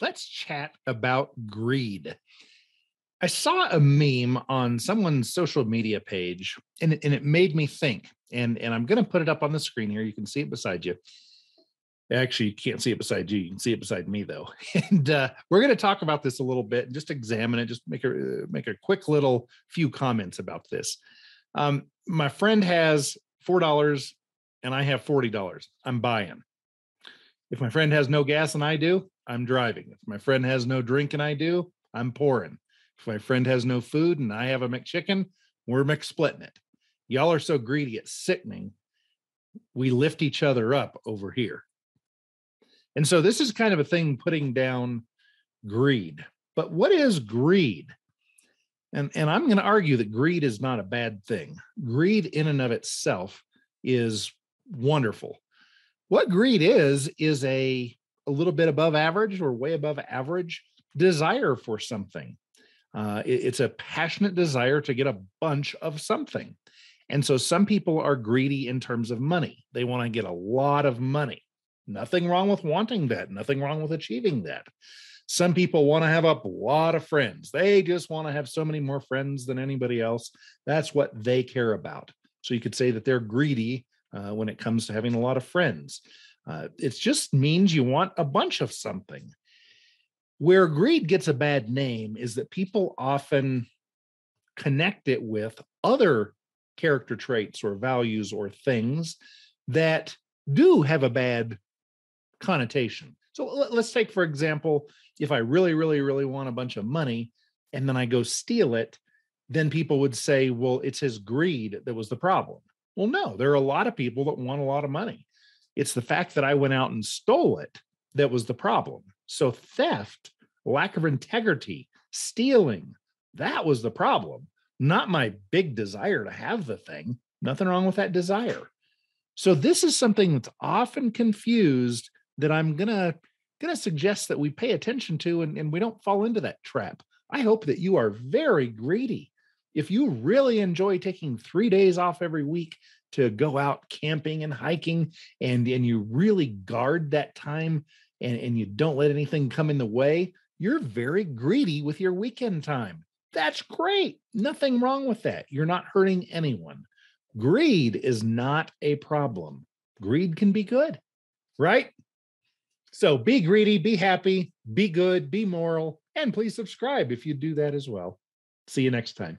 let's chat about greed. I saw a meme on someone's social media page and it, and it made me think. And, and I'm going to put it up on the screen here. You can see it beside you. Actually, you can't see it beside you. You can see it beside me, though. And uh, we're going to talk about this a little bit and just examine it. Just make a uh, make a quick little few comments about this. Um, my friend has four dollars, and I have forty dollars. I'm buying. If my friend has no gas and I do, I'm driving. If my friend has no drink and I do, I'm pouring. If my friend has no food and I have a McChicken, we're McSplitting it. Y'all are so greedy, it's sickening. We lift each other up over here. And so this is kind of a thing putting down greed. But what is greed? And, and I'm going to argue that greed is not a bad thing. Greed, in and of itself, is wonderful. What greed is, is a, a little bit above average or way above average desire for something. Uh, it, it's a passionate desire to get a bunch of something. And so some people are greedy in terms of money. They want to get a lot of money. Nothing wrong with wanting that, nothing wrong with achieving that. Some people want to have a lot of friends. They just want to have so many more friends than anybody else. That's what they care about. So you could say that they're greedy uh, when it comes to having a lot of friends. Uh, it just means you want a bunch of something. Where greed gets a bad name is that people often connect it with other character traits or values or things that do have a bad connotation. So let's take, for example, if I really, really, really want a bunch of money and then I go steal it, then people would say, well, it's his greed that was the problem. Well, no, there are a lot of people that want a lot of money. It's the fact that I went out and stole it that was the problem. So theft, lack of integrity, stealing, that was the problem, not my big desire to have the thing. Nothing wrong with that desire. So this is something that's often confused that I'm gonna gonna suggest that we pay attention to and, and we don't fall into that trap. I hope that you are very greedy. If you really enjoy taking three days off every week to go out camping and hiking and, and you really guard that time and, and you don't let anything come in the way, you're very greedy with your weekend time. That's great. Nothing wrong with that. You're not hurting anyone. Greed is not a problem. Greed can be good, right? So be greedy, be happy, be good, be moral, and please subscribe if you do that as well. See you next time.